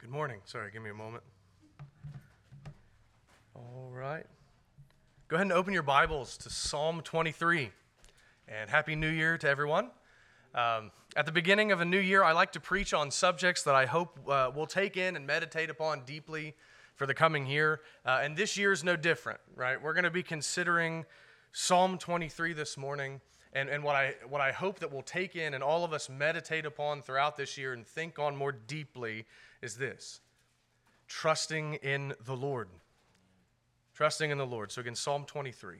Good morning. Sorry, give me a moment. All right. Go ahead and open your Bibles to Psalm 23. And Happy New Year to everyone. Um, at the beginning of a new year, I like to preach on subjects that I hope uh, we'll take in and meditate upon deeply for the coming year. Uh, and this year is no different, right? We're going to be considering Psalm 23 this morning. And, and what, I, what I hope that we'll take in and all of us meditate upon throughout this year and think on more deeply is this trusting in the Lord. Trusting in the Lord. So, again, Psalm 23.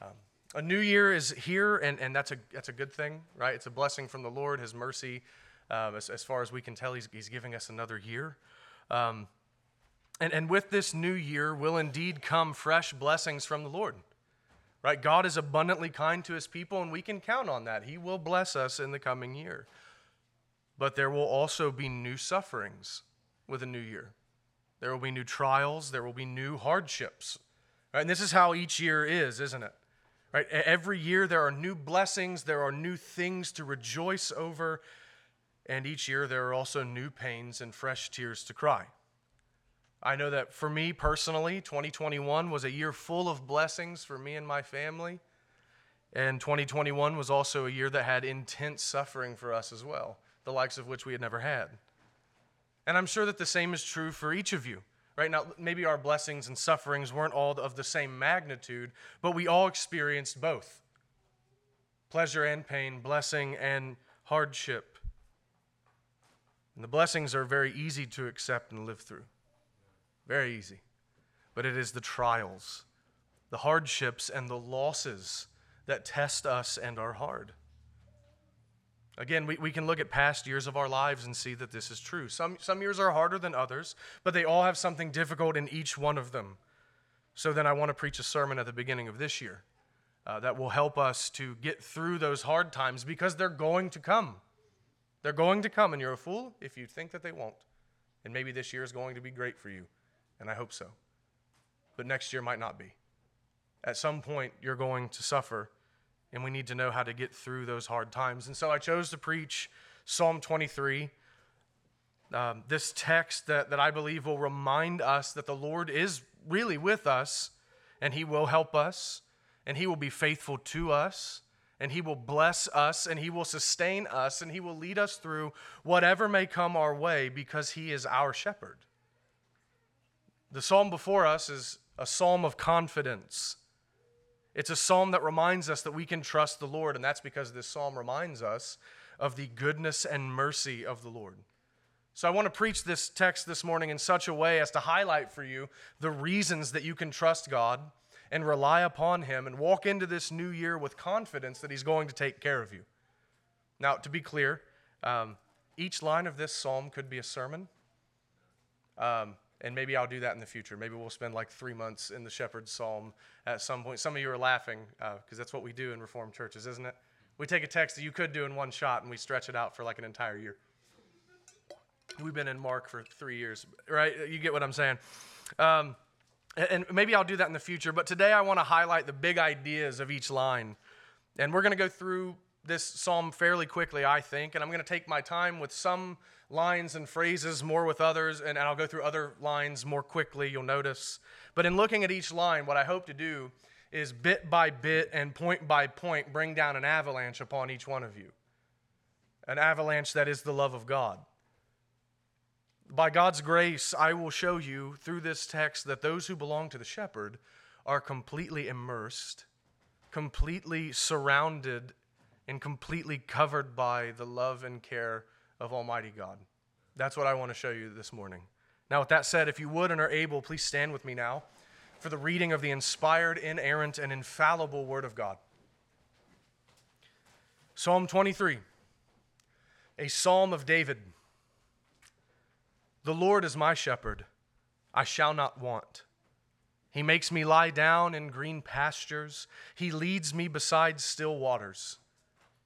Um, a new year is here, and, and that's, a, that's a good thing, right? It's a blessing from the Lord, His mercy. Um, as, as far as we can tell, He's, he's giving us another year. Um, and, and with this new year will indeed come fresh blessings from the Lord. Right? God is abundantly kind to his people, and we can count on that. He will bless us in the coming year. But there will also be new sufferings with a new year. There will be new trials, there will be new hardships. Right? And this is how each year is, isn't it? Right? Every year there are new blessings, there are new things to rejoice over, and each year there are also new pains and fresh tears to cry. I know that for me personally, 2021 was a year full of blessings for me and my family. And 2021 was also a year that had intense suffering for us as well, the likes of which we had never had. And I'm sure that the same is true for each of you. Right now, maybe our blessings and sufferings weren't all of the same magnitude, but we all experienced both pleasure and pain, blessing and hardship. And the blessings are very easy to accept and live through. Very easy. But it is the trials, the hardships, and the losses that test us and are hard. Again, we, we can look at past years of our lives and see that this is true. Some, some years are harder than others, but they all have something difficult in each one of them. So then I want to preach a sermon at the beginning of this year uh, that will help us to get through those hard times because they're going to come. They're going to come, and you're a fool if you think that they won't. And maybe this year is going to be great for you, and I hope so. But next year might not be. At some point, you're going to suffer and we need to know how to get through those hard times. And so I chose to preach Psalm 23, um, this text that, that I believe will remind us that the Lord is really with us, and He will help us, and He will be faithful to us, and He will bless us, and He will sustain us, and He will lead us through whatever may come our way because He is our shepherd. The psalm before us is a psalm of confidence. It's a psalm that reminds us that we can trust the Lord, and that's because this psalm reminds us of the goodness and mercy of the Lord. So I want to preach this text this morning in such a way as to highlight for you the reasons that you can trust God and rely upon Him and walk into this new year with confidence that He's going to take care of you. Now, to be clear, um, each line of this psalm could be a sermon. Um, and maybe I'll do that in the future. Maybe we'll spend like three months in the Shepherd's Psalm at some point. Some of you are laughing because uh, that's what we do in Reformed churches, isn't it? We take a text that you could do in one shot and we stretch it out for like an entire year. We've been in Mark for three years, right? You get what I'm saying. Um, and maybe I'll do that in the future. But today I want to highlight the big ideas of each line. And we're going to go through this psalm fairly quickly, I think. And I'm going to take my time with some lines and phrases, more with others, and I'll go through other lines more quickly, you'll notice. But in looking at each line, what I hope to do is bit by bit and point by point bring down an avalanche upon each one of you. An avalanche that is the love of God. By God's grace, I will show you through this text that those who belong to the shepherd are completely immersed, completely surrounded, and completely covered by the love and care of Almighty God. That's what I want to show you this morning. Now, with that said, if you would and are able, please stand with me now for the reading of the inspired, inerrant, and infallible Word of God. Psalm 23, a psalm of David. The Lord is my shepherd, I shall not want. He makes me lie down in green pastures, He leads me beside still waters,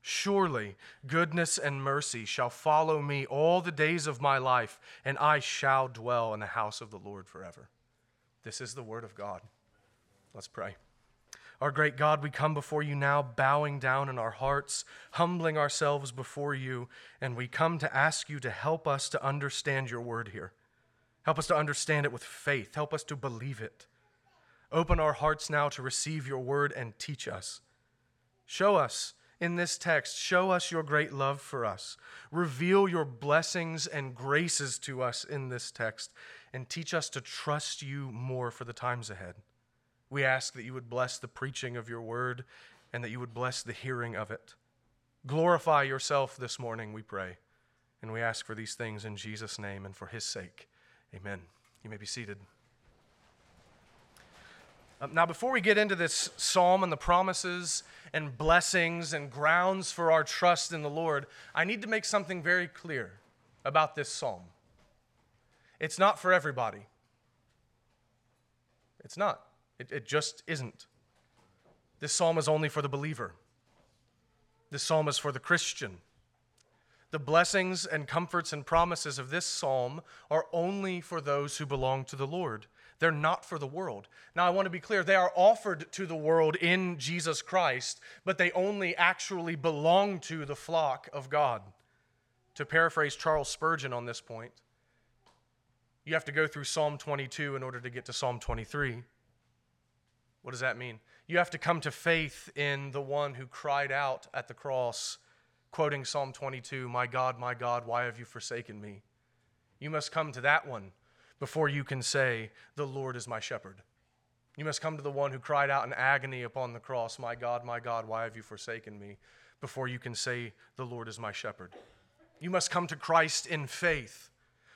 Surely goodness and mercy shall follow me all the days of my life, and I shall dwell in the house of the Lord forever. This is the word of God. Let's pray. Our great God, we come before you now, bowing down in our hearts, humbling ourselves before you, and we come to ask you to help us to understand your word here. Help us to understand it with faith. Help us to believe it. Open our hearts now to receive your word and teach us. Show us in this text, show us your great love for us. Reveal your blessings and graces to us in this text, and teach us to trust you more for the times ahead. We ask that you would bless the preaching of your word and that you would bless the hearing of it. Glorify yourself this morning, we pray. And we ask for these things in Jesus' name and for his sake. Amen. You may be seated. Um, now, before we get into this psalm and the promises and blessings and grounds for our trust in the Lord, I need to make something very clear about this psalm. It's not for everybody. It's not. It, it just isn't. This psalm is only for the believer. This psalm is for the Christian. The blessings and comforts and promises of this psalm are only for those who belong to the Lord. They're not for the world. Now, I want to be clear they are offered to the world in Jesus Christ, but they only actually belong to the flock of God. To paraphrase Charles Spurgeon on this point, you have to go through Psalm 22 in order to get to Psalm 23. What does that mean? You have to come to faith in the one who cried out at the cross, quoting Psalm 22 My God, my God, why have you forsaken me? You must come to that one before you can say, The Lord is my shepherd. You must come to the one who cried out in agony upon the cross, My God, my God, why have you forsaken me? before you can say, The Lord is my shepherd. You must come to Christ in faith,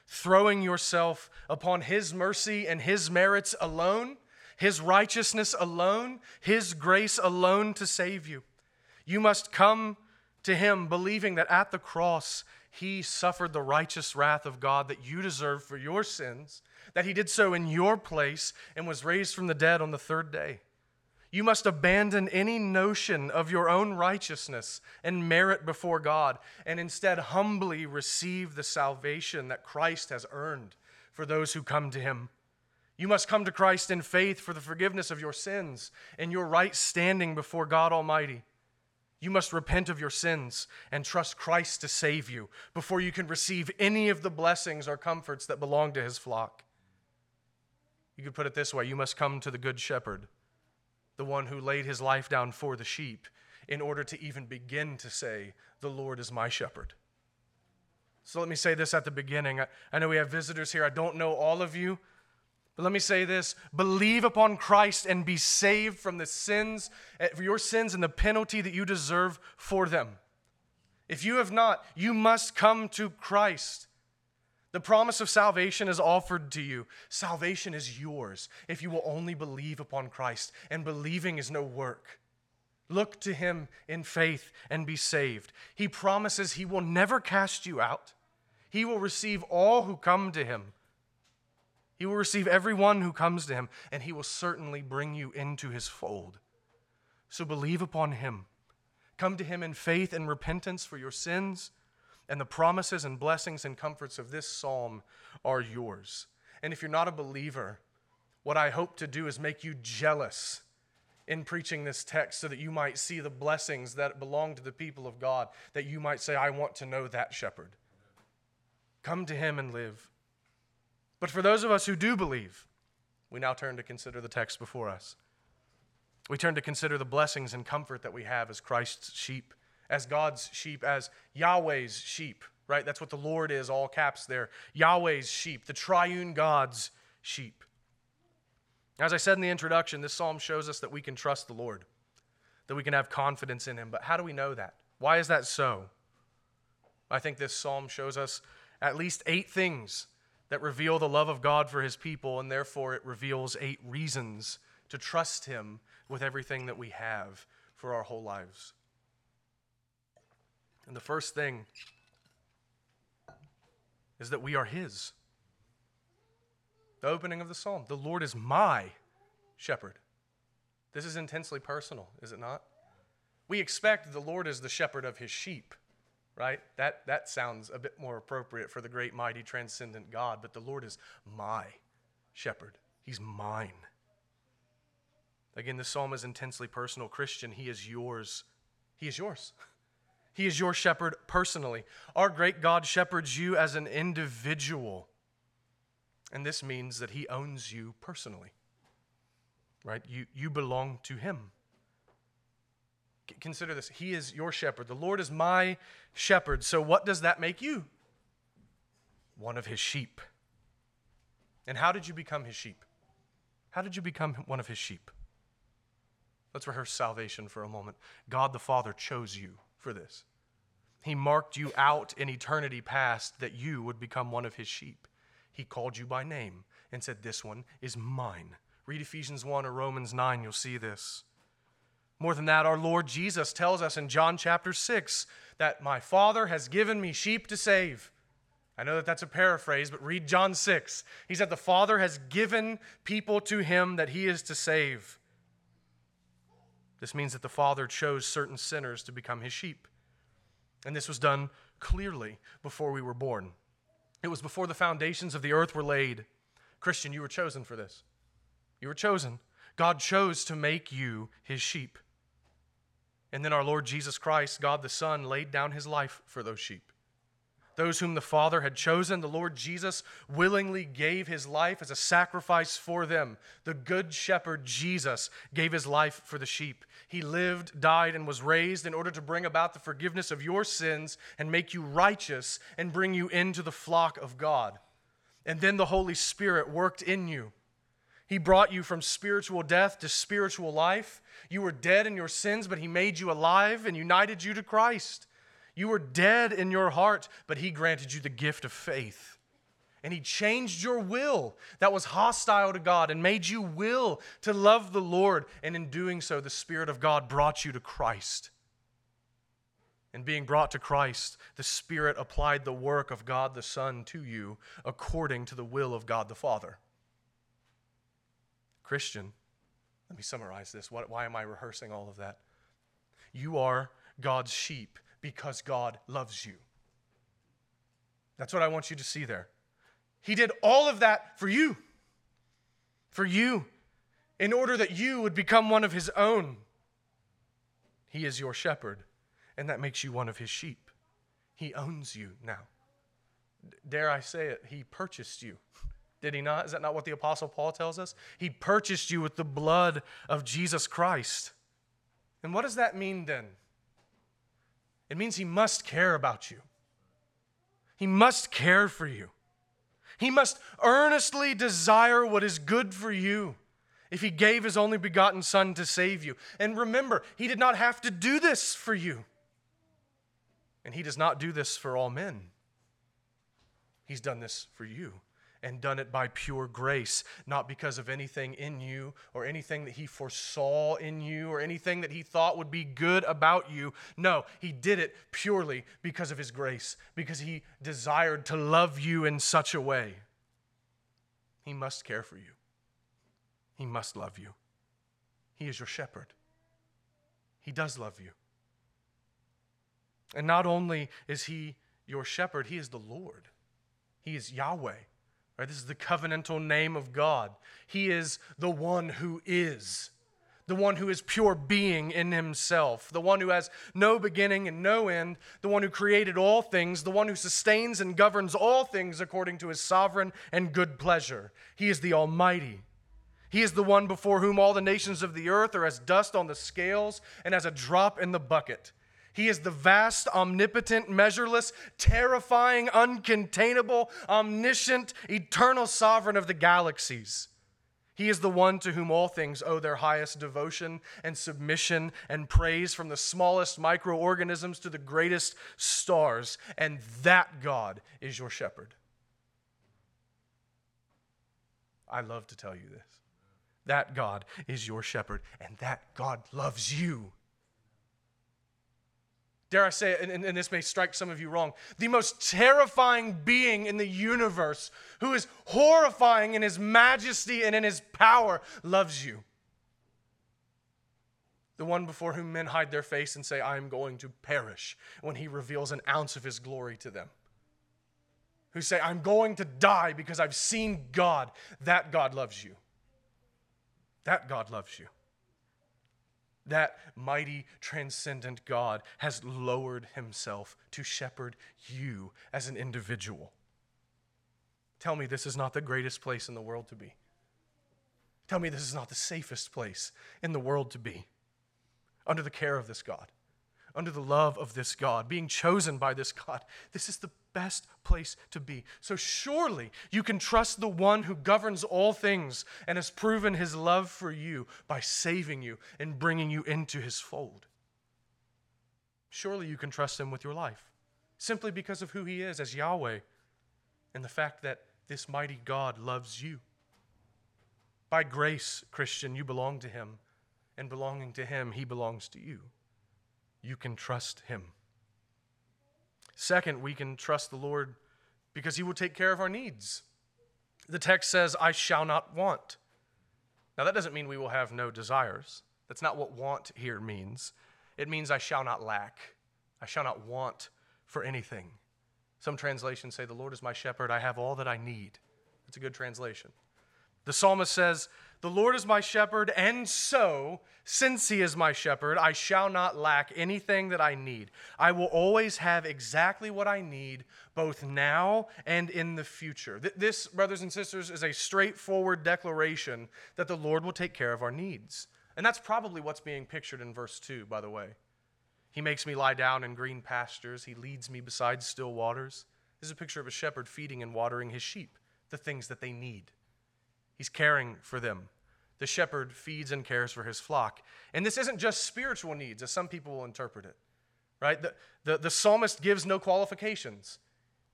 throwing yourself upon his mercy and his merits alone, his righteousness alone, his grace alone to save you. You must come to him believing that at the cross he suffered the righteous wrath of God that you deserve for your sins, that he did so in your place and was raised from the dead on the third day. You must abandon any notion of your own righteousness and merit before God and instead humbly receive the salvation that Christ has earned for those who come to him. You must come to Christ in faith for the forgiveness of your sins and your right standing before God Almighty. You must repent of your sins and trust Christ to save you before you can receive any of the blessings or comforts that belong to his flock. You could put it this way you must come to the Good Shepherd, the one who laid his life down for the sheep, in order to even begin to say, The Lord is my shepherd. So let me say this at the beginning. I, know we have visitors here. I don't know all of you. But let me say this believe upon Christ and be saved from the sins, eh, your sins and the penalty that you deserve for them. If you have not, you must come to Christ. The promise of salvation is offered to you. Salvation is yours if you will only believe upon Christ, and believing is no work. Look to him in faith and be saved. He promises he will never cast you out. He will receive all who come to him. He will receive everyone who comes to him, and he will certainly bring you into his fold. So believe upon him. Come to him in faith and repentance for your sins, and the promises and blessings and comforts of this psalm are yours. And if you're not a believer, what I hope to do is make you jealous in preaching this text so that you might see the blessings that belong to the people of God, that you might say, I want to know that shepherd. Come to him and live. But for those of us who do believe, we now turn to consider the text before us. We turn to consider the blessings and comfort that we have as Christ's sheep, as God's sheep, as Yahweh's sheep, right? That's what the Lord is, all caps there. Yahweh's sheep, the triune God's sheep. As I said in the introduction, this psalm shows us that we can trust the Lord, that we can have confidence in Him. But how do we know that? Why is that so? I think this psalm shows us at least eight things that reveal the love of God for his people, and therefore it reveals eight reasons to trust him with everything that we have for our whole lives. And the first thing is that we are his. The opening of the psalm the Lord is my shepherd. This is intensely personal, is it not? We expect the Lord is the shepherd of his sheep, right? That, that sounds a bit more appropriate for the great, mighty, transcendent God, but the Lord is my shepherd. He's mine. Again, this psalm is intensely personal. Christian, he is yours. He is yours. He is your shepherd personally. Our great God shepherds you as an individual. And this means that he owns you personally. Right? You, you belong to him. Consider this. He is your shepherd. The Lord is my shepherd. So, what does that make you? One of his sheep. And how did you become his sheep? How did you become one of his sheep? Let's rehearse salvation for a moment. God the Father chose you for this. He marked you out in eternity past that you would become one of his sheep. He called you by name and said, This one is mine. Read Ephesians 1 or Romans 9, you'll see this. More than that, our Lord Jesus tells us in John chapter 6 that my Father has given me sheep to save. I know that that's a paraphrase, but read John 6. He said, The Father has given people to him that he is to save. This means that the Father chose certain sinners to become his sheep. And this was done clearly before we were born. It was before the foundations of the earth were laid. Christian, you were chosen for this. You were chosen. God chose to make you his sheep. And then our Lord Jesus Christ, God the Son, laid down his life for those sheep. Those whom the Father had chosen, the Lord Jesus willingly gave his life as a sacrifice for them. The Good Shepherd Jesus gave his life for the sheep. He lived, died, and was raised in order to bring about the forgiveness of your sins and make you righteous and bring you into the flock of God. And then the Holy Spirit worked in you he brought you from spiritual death to spiritual life. You were dead in your sins, but He made you alive and united you to Christ. You were dead in your heart, but He granted you the gift of faith. And He changed your will that was hostile to God and made you will to love the Lord. And in doing so, the Spirit of God brought you to Christ. And being brought to Christ, the Spirit applied the work of God the Son to you according to the will of God the Father. Christian, let me summarize this. why am I rehearsing all of that? You are God's sheep because God loves you. That's what I want you to see there. He did all of that for you. For you, in order that you would become one of His own. He is your shepherd, and that makes you one of His sheep. He owns you now. Dare I say it, He purchased you. Did he not? Is that not what the Apostle Paul tells us? He purchased you with the blood of Jesus Christ. And what does that mean then? It means he must care about you, he must care for you. He must earnestly desire what is good for you if he gave his only begotten Son to save you. And remember, he did not have to do this for you. And he does not do this for all men. He's done this for you and done it by pure grace, not because of anything in you or anything that he foresaw in you or anything that he thought would be good about you. No, he did it purely because of his grace, because he desired to love you in such a way. He must care for you, he must love you. He is your shepherd, he does love you. And not only is he your shepherd, he is the Lord. He is Yahweh. Right? This is the covenantal name of God. He is the one who is, the one who is pure being in himself, the one who has no beginning and no end, the one who created all things, the one who sustains and governs all things according to his sovereign and good pleasure. He is the Almighty. He is the one before whom all the nations of the earth are as dust on the scales and as a drop in the bucket. He is the vast, omnipotent, measureless, terrifying, uncontainable, omniscient, eternal sovereign of the galaxies. He is the one to whom all things owe their highest devotion and submission and praise, from the smallest microorganisms to the greatest stars. And that God is your shepherd. I love to tell you this. That God is your shepherd, and that God loves you dare I say it, and, and, this may strike some of you wrong, the most terrifying being in the universe, who is horrifying in his majesty and in his power, loves you. the one before whom men hide their face and say, I am going to perish, when he reveals an ounce of his glory to them. Who say, I'm going to die because I've seen God. That God loves you. That God loves you. That mighty, transcendent God has lowered himself to shepherd you as an individual. Tell me this is not the greatest place in the world to be. Tell me this is not the safest place in the world to be under the care of this God, under the love of this God, being chosen by this God. This is the best place to be. So surely you can trust the one who governs all things and has proven his love for you by saving you and bringing you into his fold. Surely you can trust him with your life simply because of who he is as Yahweh and the fact that this mighty God loves you. By grace, Christian, you belong to him and belonging to Him, He belongs to you. You can trust Him. Second, we can trust the Lord because He will take care of our needs. The text says, I shall not want. Now, that doesn't mean we will have no desires. That's not what want here means. It means I shall not lack. I shall not want for anything. Some translations say, The Lord is my shepherd. I have all that I need. That's a good translation. The psalmist says, The Lord is my shepherd, and so, since he is my shepherd, I shall not lack anything that I need. I will always have exactly what I need, both now and in the future. This, brothers and sisters, is a straightforward declaration that the Lord will take care of our needs. And that's probably what's being pictured in verse 2, by the way. He makes me lie down in green pastures, he leads me beside still waters. This is a picture of a shepherd feeding and watering his sheep, the things that they need. He's caring for them. The shepherd feeds and cares for his flock. And this isn't just spiritual needs, as some people will interpret it, right? The, the, the psalmist gives no qualifications.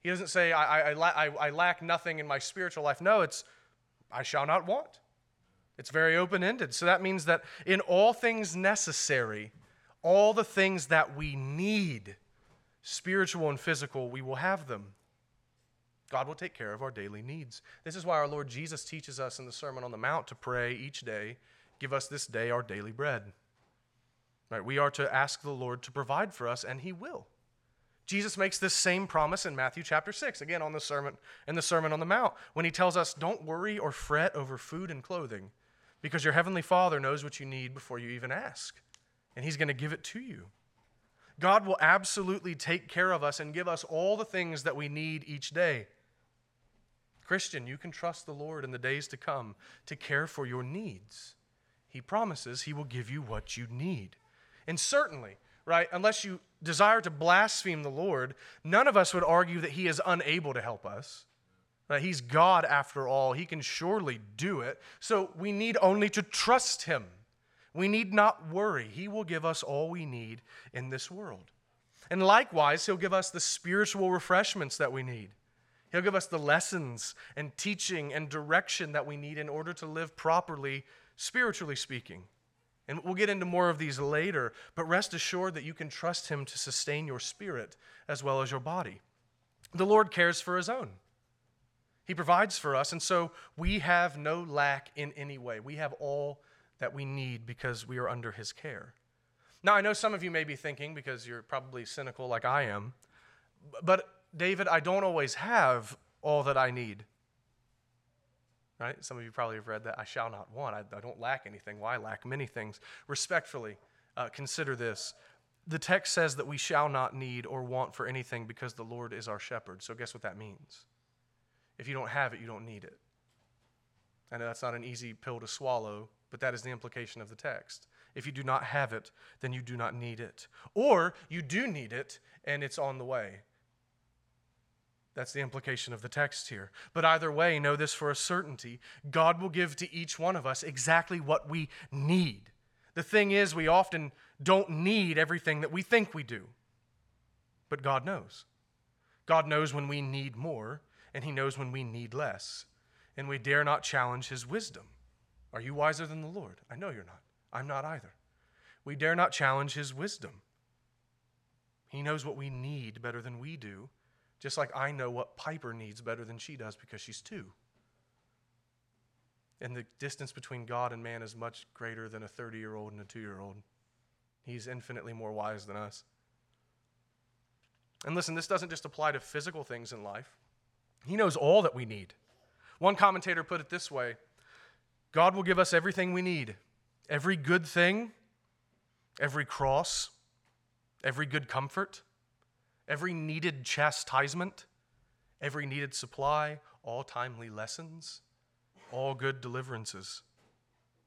He doesn't say, I, I, I, I lack nothing in my spiritual life. No, it's, I shall not want. It's very open ended. So that means that in all things necessary, all the things that we need, spiritual and physical, we will have them. God will take care of our daily needs. This is why our Lord Jesus teaches us in the Sermon on the Mount to pray each day, give us this day our daily bread. Right? We are to ask the Lord to provide for us, and He will. Jesus makes this same promise in Matthew chapter 6, again on the sermon in the Sermon on the Mount, when he tells us, Don't worry or fret over food and clothing, because your heavenly Father knows what you need before you even ask, and He's going to give it to you. God will absolutely take care of us and give us all the things that we need each day. Christian, you can trust the Lord in the days to come to care for your needs. He promises He will give you what you need. And certainly, right, unless you desire to blaspheme the Lord, none of us would argue that He is unable to help us. Right? He's God after all. He can surely do it. So we need only to trust Him. We need not worry. He will give us all we need in this world. And likewise, He'll give us the spiritual refreshments that we need. He'll give us the lessons and teaching and direction that we need in order to live properly, spiritually speaking. And we'll get into more of these later, but rest assured that you can trust Him to sustain your spirit as well as your body. The Lord cares for His own. He provides for us, and so we have no lack in any way. We have all that we need because we are under His care. Now, I know some of you may be thinking, because you're probably cynical like I am, but David, I don't always have all that I need. Right? Some of you probably have read that. I shall not want. I, I don't lack anything. Why well, lack many things? Respectfully, uh, consider this. The text says that we shall not need or want for anything because the Lord is our shepherd. So, guess what that means? If you don't have it, you don't need it. I know that's not an easy pill to swallow, but that is the implication of the text. If you do not have it, then you do not need it. Or you do need it and it's on the way. That's the implication of the text here. But either way, know this for a certainty God will give to each one of us exactly what we need. The thing is, we often don't need everything that we think we do. But God knows. God knows when we need more, and He knows when we need less. And we dare not challenge His wisdom. Are you wiser than the Lord? I know you're not. I'm not either. We dare not challenge His wisdom. He knows what we need better than we do, just like I know what Piper needs better than she does because she's two. And the distance between God and man is much greater than a 30 year old and a two year old. He's infinitely more wise than us. And listen, this doesn't just apply to physical things in life, He knows all that we need. One commentator put it this way God will give us everything we need, every good thing, every cross, every good comfort, every needed chastisement, every needed supply, all timely lessons, all good deliverances.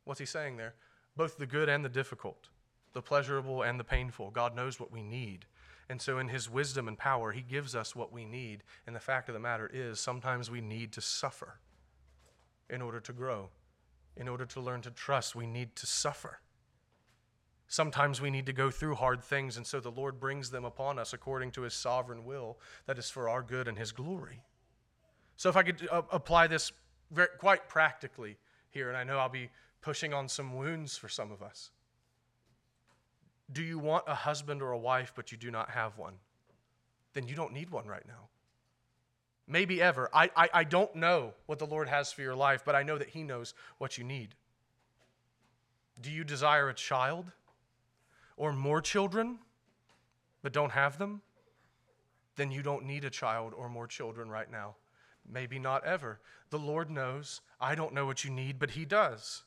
What's he saying there? Both the good and the difficult, the pleasurable and the painful. God knows what we need. And so, in His wisdom and power, He gives us what we need. And the fact of the matter is, sometimes we need to suffer in order to grow. In order to learn to trust, we need to suffer. Sometimes we need to go through hard things, and so the Lord brings them upon us according to His sovereign will that is for our good and His glory. So, if I could uh, apply this very, quite practically here, and I know I'll be pushing on some wounds for some of us. Do you want a husband or a wife, but you do not have one? Then you don't need one right now. Maybe ever. I, I, I don't know what the Lord has for your life, but I know that He knows what you need. Do you desire a child or more children, but don't have them? Then you don't need a child or more children right now. Maybe not ever. The Lord knows. I don't know what you need, but He does.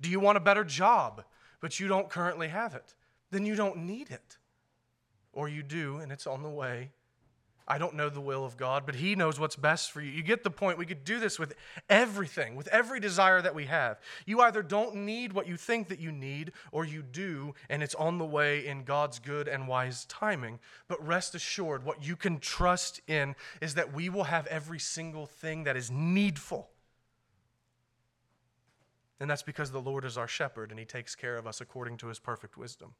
Do you want a better job, but you don't currently have it? Then you don't need it. Or you do, and it's on the way. I don't know the will of God, but He knows what's best for you. You get the point. We could do this with everything, with every desire that we have. You either don't need what you think that you need, or you do, and it's on the way in God's good and wise timing. But rest assured, what you can trust in is that we will have every single thing that is needful. And that's because the Lord is our shepherd and He takes care of us according to His perfect wisdom.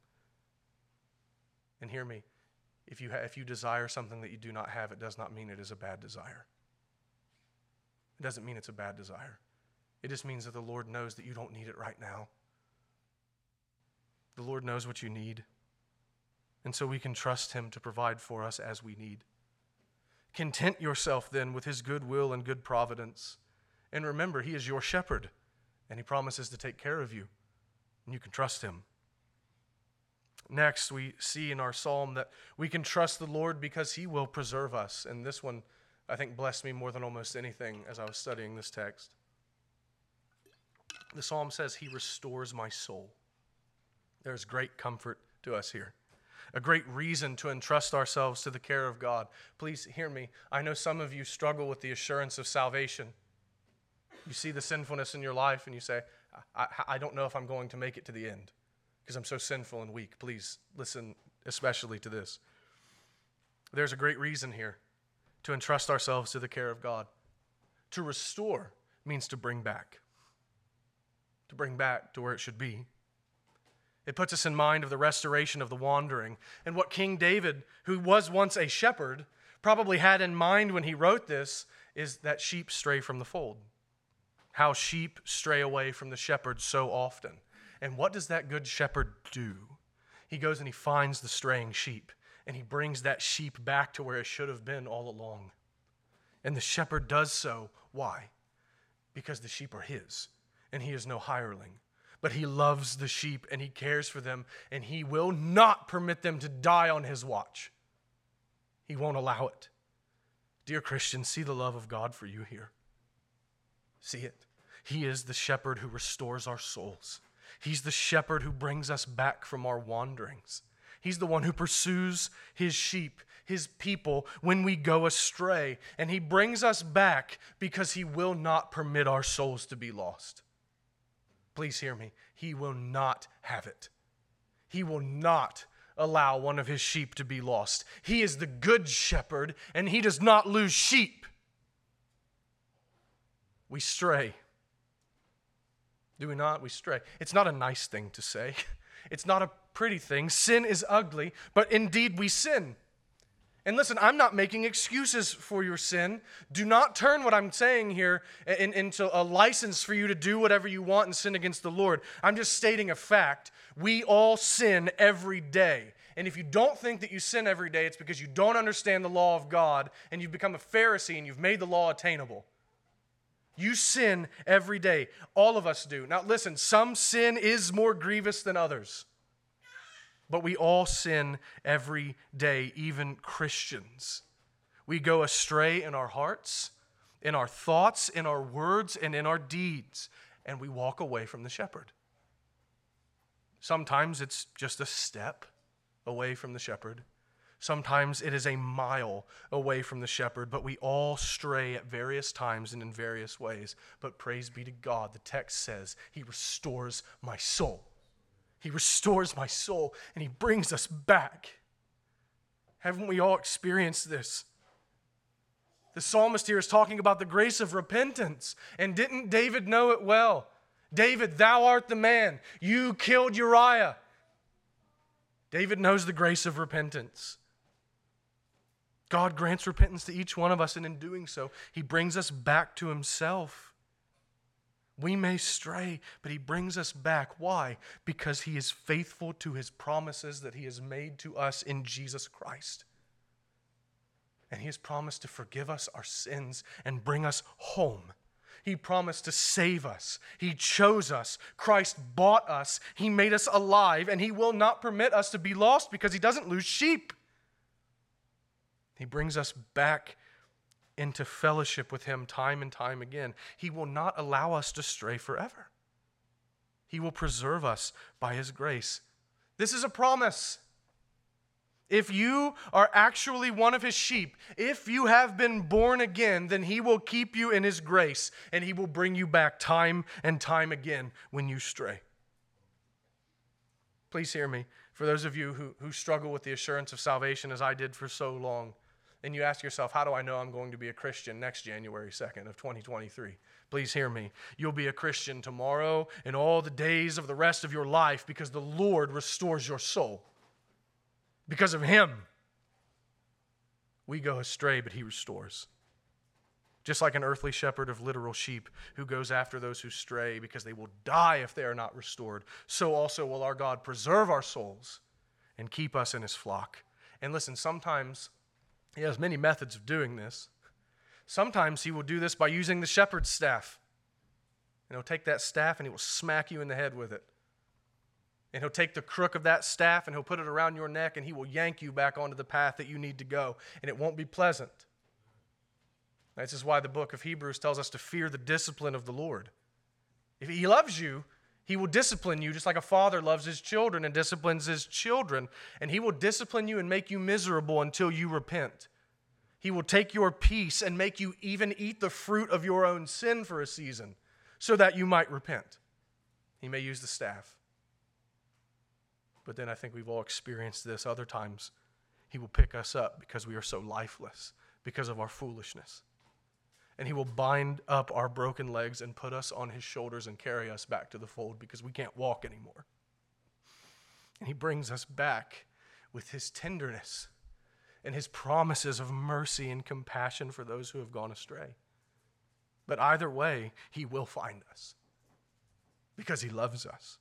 And hear me if you, ha- if you desire something that you do not have, it does not mean it is a bad desire. It doesn't mean it's a bad desire. It just means that the Lord knows that you don't need it right now. The Lord knows what you need. And so we can trust Him to provide for us as we need. Content yourself then with His good will and good providence. And remember, He is your shepherd, and He promises to take care of you. And you can trust Him. Next, we see in our psalm that we can trust the Lord because he will preserve us. And this one, I think, blessed me more than almost anything as I was studying this text. The psalm says, He restores my soul. There's great comfort to us here, a great reason to entrust ourselves to the care of God. Please hear me. I know some of you struggle with the assurance of salvation. You see the sinfulness in your life and you say, I, I, I don't know if I'm going to make it to the end because I'm so sinful and weak. Please listen especially to this. There's a great reason here to entrust ourselves to the care of God. To restore means to bring back, to bring back to where it should be. It puts us in mind of the restoration of the wandering and what King David, who was once a shepherd, probably had in mind when he wrote this is that sheep stray from the fold. How sheep stray away from the shepherd so often. And what does that good shepherd do? He goes and he finds the straying sheep and he brings that sheep back to where it should have been all along. And the shepherd does so. Why? Because the sheep are his and he is no hireling. But he loves the sheep and he cares for them and he will not permit them to die on his watch. He won't allow it. Dear Christians, see the love of God for you here. See it. He is the shepherd who restores our souls. He's the shepherd who brings us back from our wanderings. He's the one who pursues his sheep, his people, when we go astray. And he brings us back because he will not permit our souls to be lost. Please hear me. He will not have it. He will not allow one of his sheep to be lost. He is the good shepherd, and he does not lose sheep. We stray do we not? We stray. It's not a nice thing to say, it's not a pretty thing. Sin is ugly, but indeed we sin. And listen, I'm not making excuses for your sin. Do not turn what I'm saying here in, into a license for you to do whatever you want and sin against the Lord. I'm just stating a fact. We all sin every day. And if you don't think that you sin every day, it's because you don't understand the law of God and you've become a Pharisee and you've made the law attainable. You sin every day. All of us do. Now, listen, some sin is more grievous than others. But we all sin every day, even Christians. We go astray in our hearts, in our thoughts, in our words, and in our deeds, and we walk away from the shepherd. Sometimes it's just a step away from the shepherd. Sometimes it is a mile away from the shepherd, but we all stray at various times and in various ways. But praise be to God, the text says, He restores my soul. He restores my soul and He brings us back. Haven't we all experienced this? The psalmist here is talking about the grace of repentance. And didn't David know it well? David, thou art the man. You killed Uriah. David knows the grace of repentance. God grants repentance to each one of us, and in doing so, he brings us back to himself. We may stray, but he brings us back. Why? Because he is faithful to his promises that he has made to us in Jesus Christ and He has promised to forgive us our sins and bring us home. He promised to save us. He chose us. Christ bought us. He made us alive, and He will not permit us to be lost because He doesn't lose sheep. He brings us back into fellowship with Him time and time again. He will not allow us to stray forever. He will preserve us by His grace. This is a promise. If you are actually one of his sheep, if you have been born again, then he will keep you in his grace and he will bring you back time and time again when you stray. Please hear me. For those of you who, who struggle with the assurance of salvation as I did for so long, and you ask yourself, how do I know I'm going to be a Christian next January 2nd of 2023? Please hear me. You'll be a Christian tomorrow and all the days of the rest of your life because the Lord restores your soul. Because of him, we go astray, but he restores. Just like an earthly shepherd of literal sheep who goes after those who stray because they will die if they are not restored, so also will our God preserve our souls and keep us in his flock. And listen, sometimes he has many methods of doing this. Sometimes he will do this by using the shepherd's staff. And he'll take that staff and he will smack you in the head with it. And he'll take the crook of that staff and he'll put it around your neck and he will yank you back onto the path that you need to go. And it won't be pleasant. This is why the book of Hebrews tells us to fear the discipline of the Lord. If he loves you, he will discipline you just like a father loves his children and disciplines his children. And he will discipline you and make you miserable until you repent. He will take your peace and make you even eat the fruit of your own sin for a season so that you might repent. He may use the staff. But then I think we've all experienced this other times. He will pick us up because we are so lifeless, because of our foolishness. And He will bind up our broken legs and put us on His shoulders and carry us back to the fold because we can't walk anymore. And He brings us back with His tenderness and His promises of mercy and compassion for those who have gone astray. But either way, He will find us because He loves us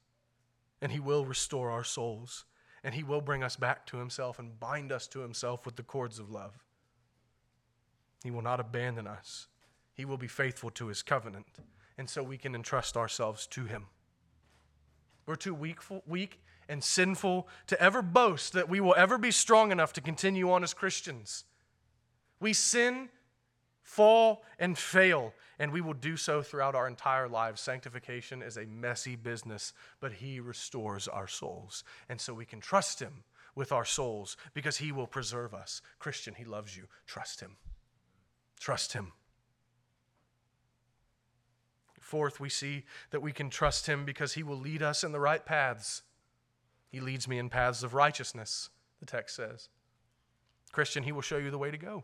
and He will restore our souls, and He will bring us back to Himself and bind us to Himself with the cords of love. He will not abandon us, He will be faithful to His covenant, and so we can entrust ourselves to Him. We're too weak, weak and sinful to ever boast that we will ever be strong enough to continue on as Christians. We sin, fall, and fail and we will do so throughout our entire lives. Sanctification is a messy business, but He restores our souls. And so we can trust Him with our souls because He will preserve us. Christian, He loves you. Trust Him. Trust Him. Fourth, we see that we can trust Him because He will lead us in the right paths. He leads me in paths of righteousness, the text says. Christian, He will show you the way to go.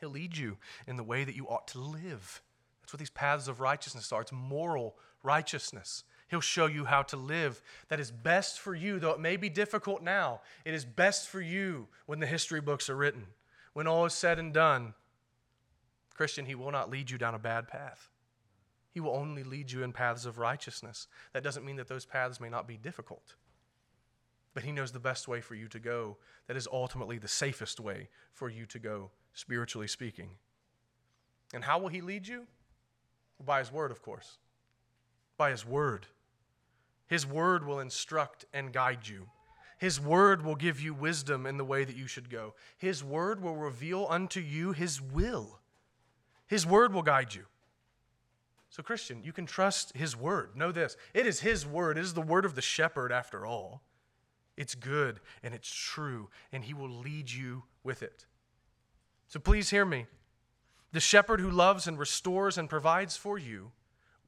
He'll lead you in the way that you ought to live. That's what these paths of righteousness are. It's moral righteousness. He'll show you how to live that is best for you, though it may be difficult now. It is best for you when the history books are written. When all is said and done, Christian, He will not lead you down a bad path. He will only lead you in paths of righteousness. That doesn't mean that those paths may not be difficult, but He knows the best way for you to go. That is ultimately the safest way for you to go spiritually speaking. And how will He lead you? By His Word, of course. By His Word. His Word will instruct and guide you. His word will give you wisdom in the way that you should go. His word will reveal unto you His will. His word will guide you. So, Christian, you can trust His word. Know this it is His word, it is the word of the shepherd after all. It's good and it's true, and He will lead you with it. So, please hear me. The shepherd who loves and restores and provides for you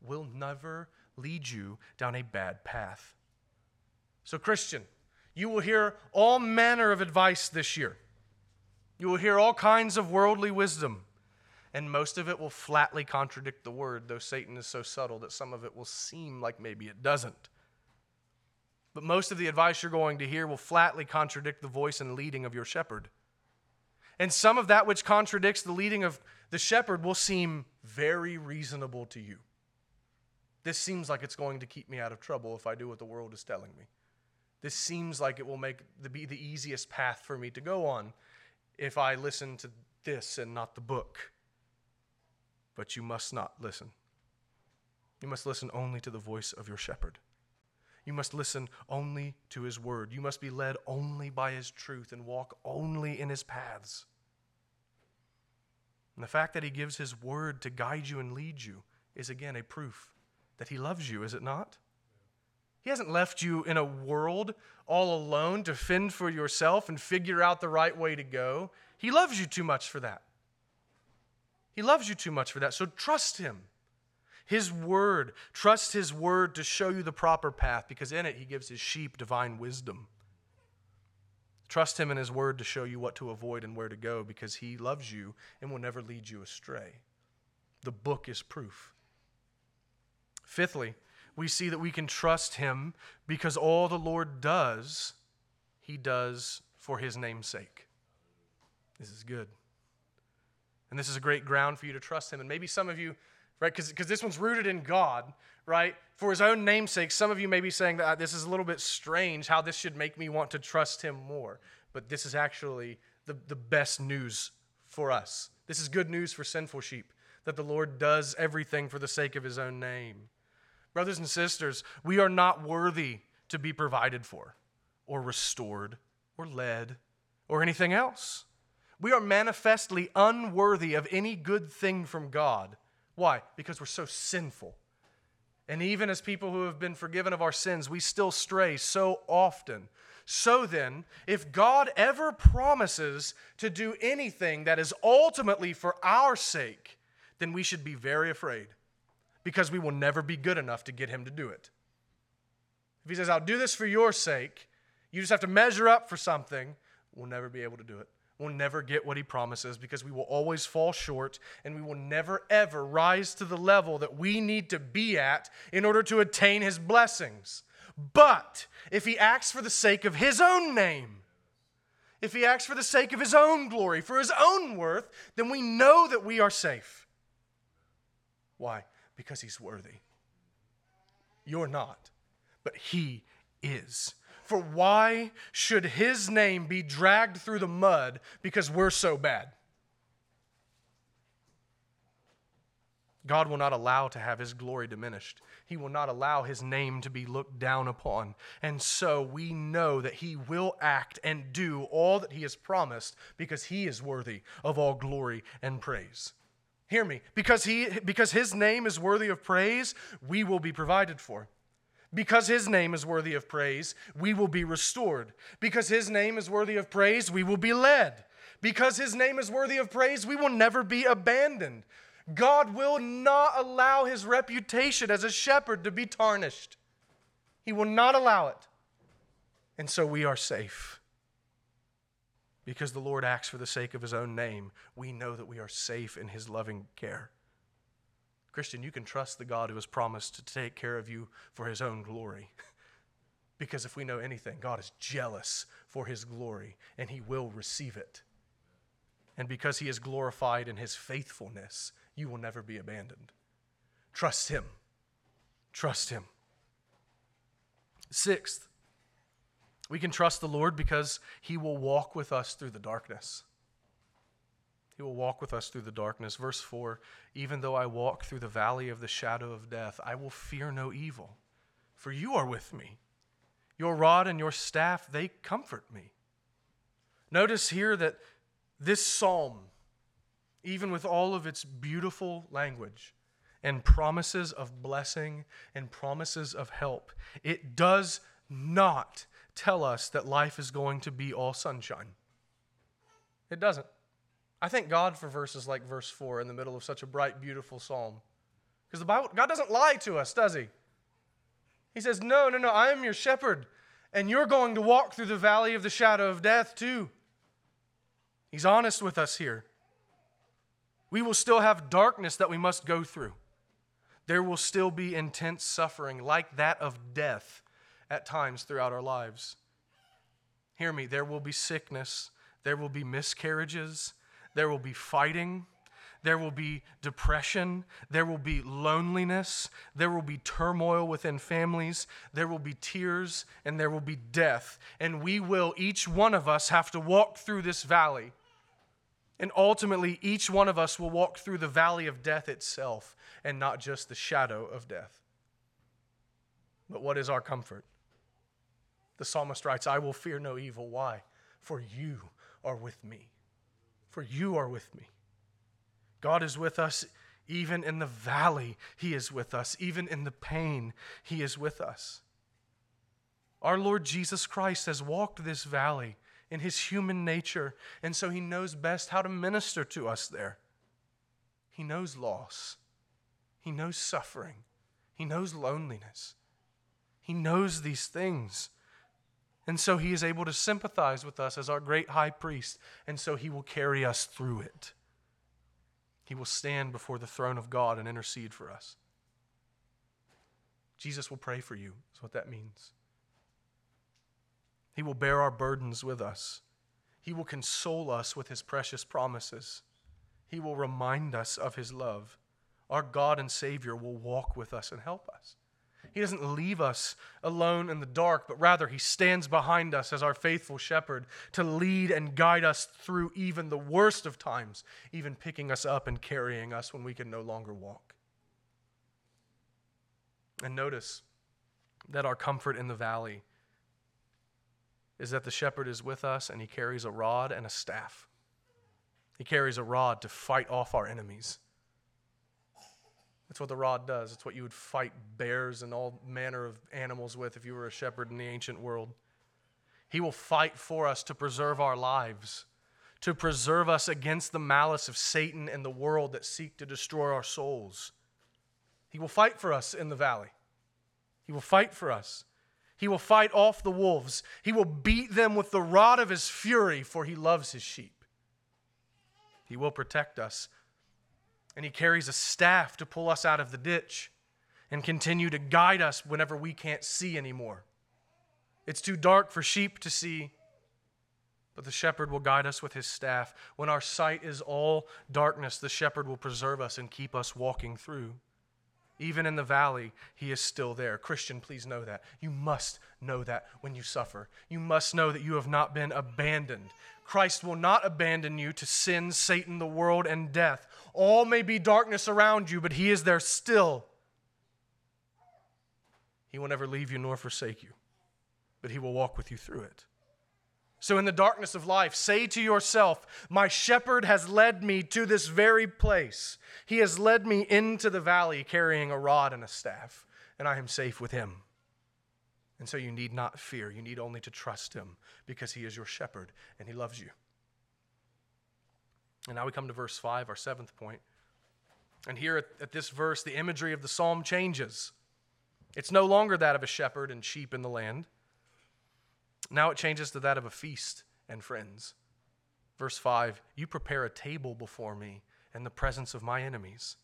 will never lead you down a bad path. So, Christian, you will hear all manner of advice this year. You will hear all kinds of worldly wisdom and most of it will flatly contradict the word, though Satan is so subtle that some of it will seem like maybe it doesn't. But most of the advice you're going to hear will flatly contradict the voice and leading of your shepherd. And some of that which contradicts the leading of the shepherd will seem very reasonable to you. This seems like it's going to keep me out of trouble if I do what the world is telling me. This seems like it will make the, be the easiest path for me to go on if I listen to this and not the book but you must not listen. You must listen only to the voice of your shepherd. You must listen only to his word. You must be led only by his truth and walk only in his paths. And the fact that he gives his word to guide you and lead you is again a proof that he loves you, is it not? He hasn't left you in a world all alone to fend for yourself and figure out the right way to go. He loves you too much for that. He loves you too much for that. So trust Him. His word. Trust His word to show you the proper path because in it He gives His sheep divine wisdom. Trust Him in His word to show you what to avoid and where to go because He loves you and will never lead you astray. The book is proof. Fifthly, we see that we can trust Him because all the Lord does, He does for His name's sake. This is good. And this is a great ground for you to trust him. And maybe some of you, right, because this one's rooted in God, right? For his own namesake, some of you may be saying that ah, this is a little bit strange how this should make me want to trust him more. But this is actually the, the best news for us. This is good news for sinful sheep that the Lord does everything for the sake of his own name. Brothers and sisters, we are not worthy to be provided for or restored or led or anything else. We are manifestly unworthy of any good thing from God. Why? Because we're so sinful. And even as people who have been forgiven of our sins, we still stray so often. So then, if God ever promises to do anything that is ultimately for our sake, then we should be very afraid because we will never be good enough to get Him to do it. If He says, I'll do this for your sake, you just have to measure up for something, we'll never be able to do it will never get what he promises because we will always fall short and we will never ever rise to the level that we need to be at in order to attain his blessings. But if he acts for the sake of his own name, if he acts for the sake of his own glory, for his own worth, then we know that we are safe. Why? Because he's worthy. You're not, but he is. For why should his name be dragged through the mud because we're so bad? God will not allow to have his glory diminished. He will not allow his name to be looked down upon. And so we know that he will act and do all that he has promised because he is worthy of all glory and praise. Hear me. Because he because his name is worthy of praise, we will be provided for. Because his name is worthy of praise, we will be restored. Because his name is worthy of praise, we will be led. Because his name is worthy of praise, we will never be abandoned. God will not allow his reputation as a shepherd to be tarnished. He will not allow it. And so we are safe. Because the Lord acts for the sake of his own name, we know that we are safe in his loving care. Christian, you can trust the God who has promised to take care of you for his own glory. because if we know anything, God is jealous for his glory and he will receive it. And because he is glorified in his faithfulness, you will never be abandoned. Trust him. Trust him. Sixth, we can trust the Lord because he will walk with us through the darkness. Will walk with us through the darkness. Verse 4 Even though I walk through the valley of the shadow of death, I will fear no evil, for you are with me. Your rod and your staff, they comfort me. Notice here that this psalm, even with all of its beautiful language and promises of blessing and promises of help, it does not tell us that life is going to be all sunshine. It doesn't. I thank God for verses like verse 4 in the middle of such a bright, beautiful psalm. Because the Bible, God doesn't lie to us, does He? He says, No, no, no, I am your shepherd, and you're going to walk through the valley of the shadow of death too. He's honest with us here. We will still have darkness that we must go through. There will still be intense suffering like that of death at times throughout our lives. Hear me, there will be sickness, there will be miscarriages, there will be fighting, there will be depression, there will be loneliness, there will be turmoil within families, there will be tears, and there will be death. And we will, each one of us, have to walk through this valley. And ultimately, each one of us will walk through the valley of death itself and not just the shadow of death. But what is our comfort? The psalmist writes, I will fear no evil. Why? For you are with me. For you are with me. God is with us even in the valley, He is with us. Even in the pain, He is with us. Our Lord Jesus Christ has walked this valley in His human nature, and so He knows best how to minister to us there. He knows loss, He knows suffering, He knows loneliness. He knows these things. And so he is able to sympathize with us as our great high priest, and so he will carry us through it. He will stand before the throne of God and intercede for us. Jesus will pray for you, is what that means. He will bear our burdens with us. He will console us with his precious promises. He will remind us of his love. Our God and Savior will walk with us and help us. He doesn't leave us alone in the dark, but rather He stands behind us as our faithful shepherd to lead and guide us through even the worst of times, even picking us up and carrying us when we can no longer walk. And notice that our comfort in the valley is that the shepherd is with us and he carries a rod and a staff. He carries a rod to fight off our enemies. That's what the rod does. It's what you would fight bears and all manner of animals with if you were a shepherd in the ancient world. He will fight for us to preserve our lives, to preserve us against the malice of Satan and the world that seek to destroy our souls. He will fight for us in the valley. He will fight for us. He will fight off the wolves. He will beat them with the rod of his fury, for he loves his sheep. He will protect us and he carries a staff to pull us out of the ditch and continue to guide us whenever we can't see anymore. It's too dark for sheep to see, but the shepherd will guide us with his staff. When our sight is all darkness, the shepherd will preserve us and keep us walking through. Even in the valley, he is still there. Christian, please know that. You must know that when you suffer. You must know that you have not been abandoned. Christ will not abandon you to sin, Satan, the world, and death. All may be darkness around you, but he is there still. He will never leave you nor forsake you, but he will walk with you through it. So, in the darkness of life, say to yourself, My shepherd has led me to this very place. He has led me into the valley carrying a rod and a staff, and I am safe with him. And so, you need not fear. You need only to trust him because he is your shepherd and he loves you. And now we come to verse 5, our seventh point. And here at, at this verse, the imagery of the psalm changes. It's no longer that of a shepherd and sheep in the land. Now it changes to that of a feast and friends. Verse 5 You prepare a table before me in the presence of my enemies.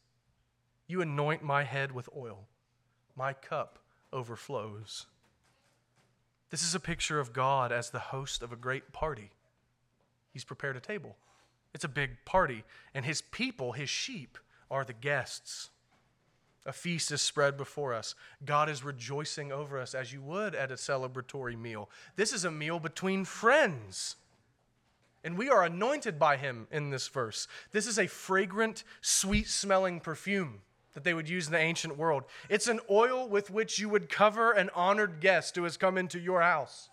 You anoint my head with oil, my cup overflows. This is a picture of God as the host of a great party. He's prepared a table. It's a big party, and his people, his sheep, are the guests. A feast is spread before us. God is rejoicing over us as you would at a celebratory meal. This is a meal between friends. And we are anointed by him in this verse. This is a fragrant, sweet smelling perfume that they would use in the ancient world. It's an oil with which you would cover an honored guest who has come into your house.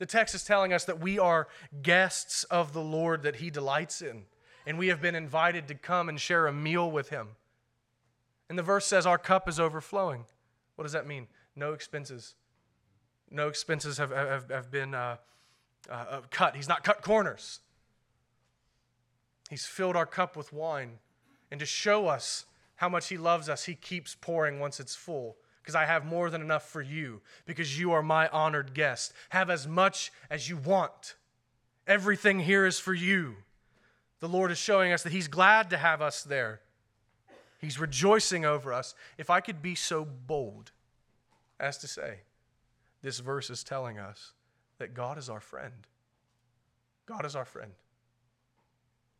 The text is telling us that we are guests of the Lord that he delights in, and we have been invited to come and share a meal with him. And the verse says, Our cup is overflowing. What does that mean? No expenses. No expenses have, have, have been uh, uh, uh cut. He's not cut corners. He's filled our cup with wine. And to show us how much He loves us, He keeps pouring once it's full. Because I have more than enough for you, because you are my honored guest. Have as much as you want. Everything here is for you. The Lord is showing us that He's glad to have us there. He's rejoicing over us. If I could be so bold as to say, this verse is telling us that God is our friend. God is our friend.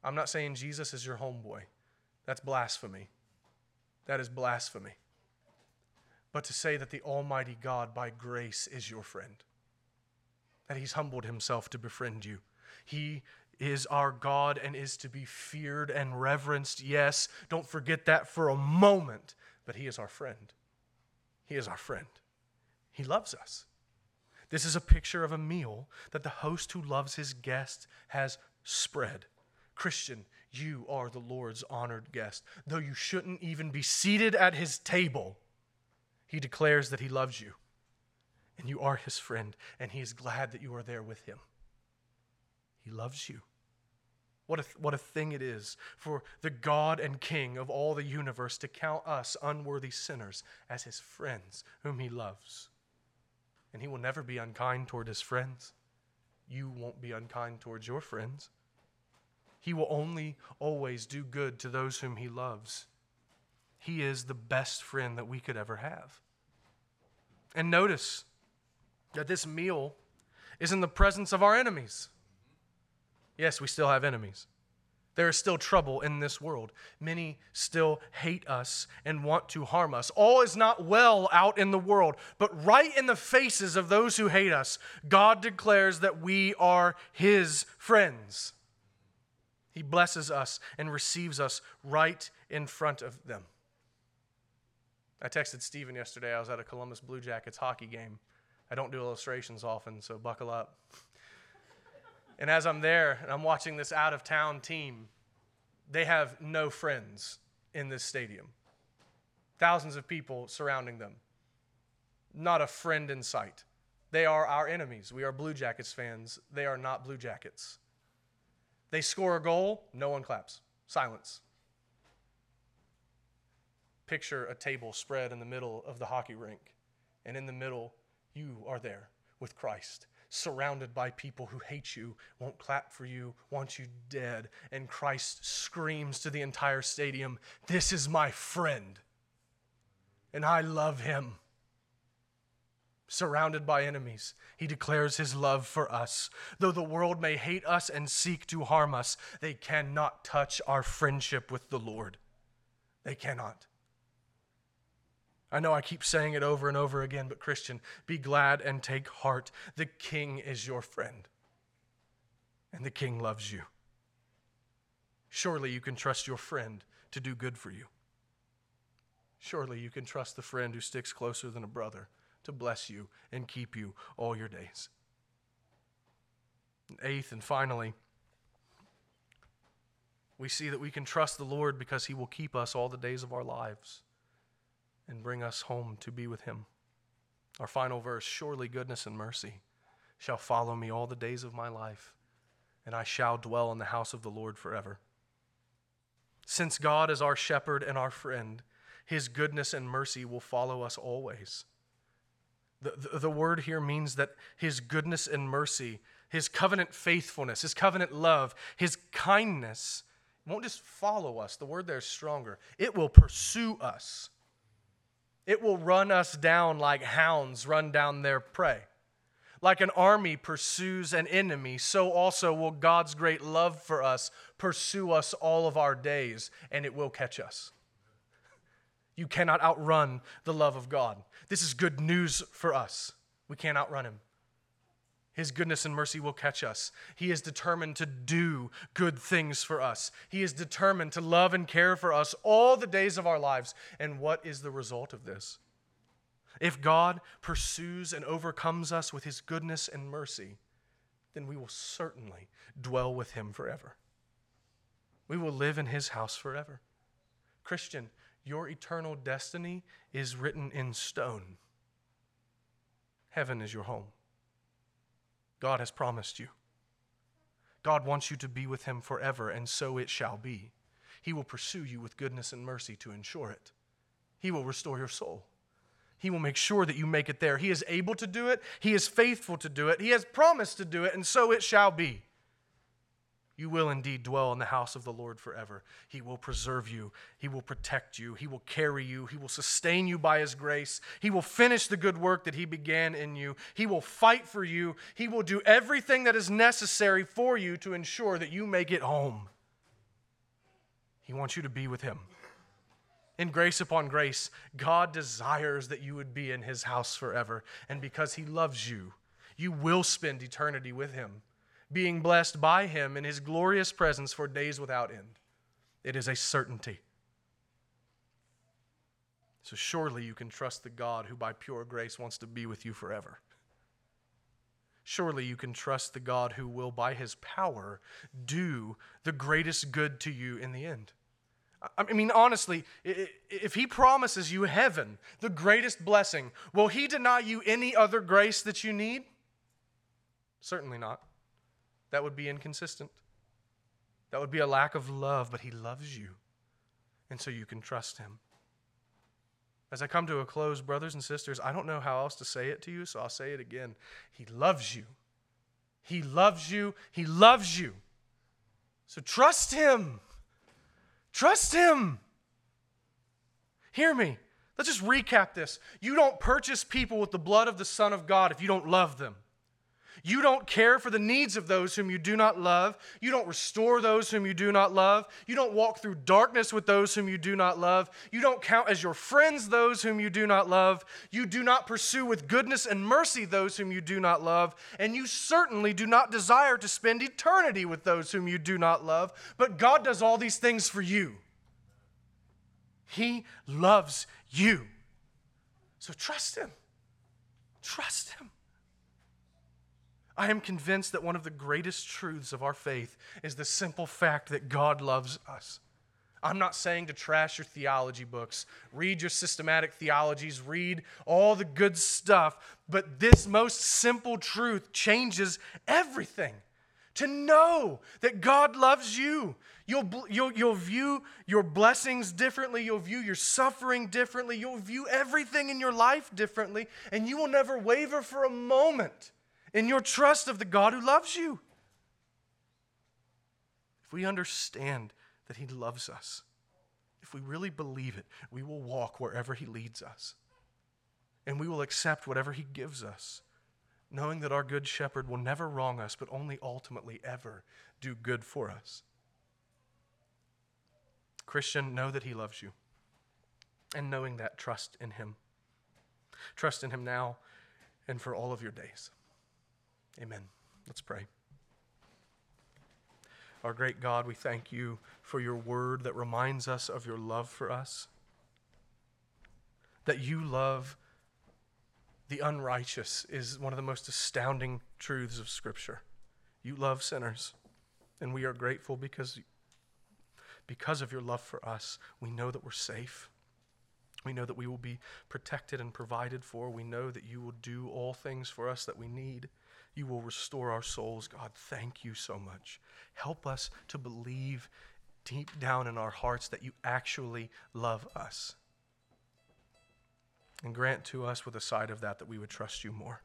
I'm not saying Jesus is your homeboy. That's blasphemy. That is blasphemy. But to say that the Almighty God, by grace, is your friend, that He's humbled Himself to befriend you. He is our God and is to be feared and reverenced. Yes, don't forget that for a moment, but He is our friend. He is our friend. He loves us. This is a picture of a meal that the host who loves his guest has spread. Christian, you are the Lord's honored guest. Though you shouldn't even be seated at his table, he declares that he loves you and you are his friend, and he is glad that you are there with him. He loves you. What a, what a thing it is for the God and King of all the universe to count us, unworthy sinners, as his friends whom he loves. And he will never be unkind toward his friends. You won't be unkind towards your friends. He will only always do good to those whom he loves. He is the best friend that we could ever have. And notice that this meal is in the presence of our enemies. Yes, we still have enemies. There is still trouble in this world. Many still hate us and want to harm us. All is not well out in the world, but right in the faces of those who hate us, God declares that we are His friends. He blesses us and receives us right in front of them. I texted Stephen yesterday. I was at a Columbus Blue Jackets hockey game. I don't do illustrations often, so buckle up. And as I'm there and I'm watching this out of town team, they have no friends in this stadium. Thousands of people surrounding them. Not a friend in sight. They are our enemies. We are Blue Jackets fans. They are not Blue Jackets. They score a goal, no one claps. Silence. Picture a table spread in the middle of the hockey rink, and in the middle, you are there with Christ, surrounded by people who hate you, won't clap for you, want you dead. And Christ screams to the entire stadium, This is my friend, and I love him surrounded by enemies, he declares his love for us. Though the world may hate us and seek to harm us, they cannot touch our friendship with the Lord. They cannot. I know I keep saying it over and over again, but Christian, be glad and take heart. The King is your friend, and the King loves you. Surely you can trust your friend to do good for you. Surely you can trust the friend who sticks closer than a brother to bless you and keep you all your days. Eighth and finally, we see that we can trust the Lord because he will keep us all the days of our lives and bring us home to be with him. Our final verse Surely goodness and mercy shall follow me all the days of my life, and I shall dwell in the house of the Lord forever. Since God is our shepherd and our friend, his goodness and mercy will follow us always. The, the, the, word here means that his goodness and mercy, his covenant faithfulness, his covenant love, his kindness won't just follow us. The word there is stronger. It will pursue us. It will run us down like hounds run down their prey. Like an army pursues an enemy, so also will God's great love for us pursue us all of our days, and it will catch us. You cannot outrun the love of God. This is good news for us. We can't outrun him. His goodness and mercy will catch us. He is determined to do good things for us. He is determined to love and care for us all the days of our lives. And what is the result of this? If God pursues and overcomes us with his goodness and mercy, then we will certainly dwell with him forever. We will live in his house forever. Christian, your eternal destiny is written in stone. Heaven is your home. God has promised you. God wants you to be with him forever, and so it shall be. He will pursue you with goodness and mercy to ensure it. He will restore your soul. He will make sure that you make it there. He is able to do it, He is faithful to do it, He has promised to do it, and so it shall be. You will indeed dwell in the house of the Lord forever. He will preserve you. He will protect you. He will carry you. He will sustain you by His grace. He will finish the good work that He began in you. He will fight for you. He will do everything that is necessary for you to ensure that you make it home. He wants you to be with Him in grace upon grace, God desires that you would be in his house forever. And because he loves you, you will spend eternity with him, being blessed by him in his glorious presence for days without end. It is a certainty. So surely you can trust the God who, by pure grace, wants to be with you forever. Surely you can trust the God who will, by his power, do the greatest good to you in the end. I mean, honestly, if he promises you heaven, the greatest blessing, will he deny you any other grace that you need? Certainly not. That would be inconsistent. That would be a lack of love, but he loves you. And so you can trust him. As I come to a close, brothers and sisters, I don't know how else to say it to you, so I'll say it again. He loves you. He loves you. He loves you. So trust him. Trust Him. Hear me. Let's just recap this. You don't purchase people with the blood of the Son of God if you don't love them. You don't care for the needs of those whom you do not love. You don't restore those whom you do not love. You don't walk through darkness with those whom you do not love. You don't count as your friends those whom you do not love. You do not pursue with goodness and mercy those whom you do not love. And you certainly do not desire to spend eternity with those whom you do not love. But God does all these things for you. He loves you. So trust Him. Trust Him. I am convinced that one of the greatest truths of our faith is the simple fact that God loves us. I'm not saying to trash your theology books, read your systematic theologies, read all the good stuff, but this most simple truth changes everything. To know that God loves you. You'll, you'll, you'll view your blessings differently. You'll view your suffering differently. You'll view everything in your life differently. And you will never waver for a moment in your trust of the God who loves you. If we understand that He loves us, if we really believe it, we will walk wherever He leads us. And we will accept whatever He gives us, knowing that our good shepherd will never wrong us, but only ultimately ever do good for us. Christian, know that He loves you. And knowing that, trust in Him. Trust in Him now and for all of your days. Amen. Let's pray. Our great God, we thank you for your word that reminds us of your love for us. That you love the unrighteous is one of the most astounding truths of Scripture. You love sinners, and we are grateful because, because of your love for us, we know that we're safe. We know that we will be protected and provided for. We know that you will do all things for us that we need. You will restore our souls. God, thank you so much. Help us to believe deep down in our hearts that you actually love us. And grant to us, with a side of that, that we would trust you more.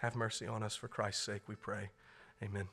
Have mercy on us for Christ's sake, we pray. Amen.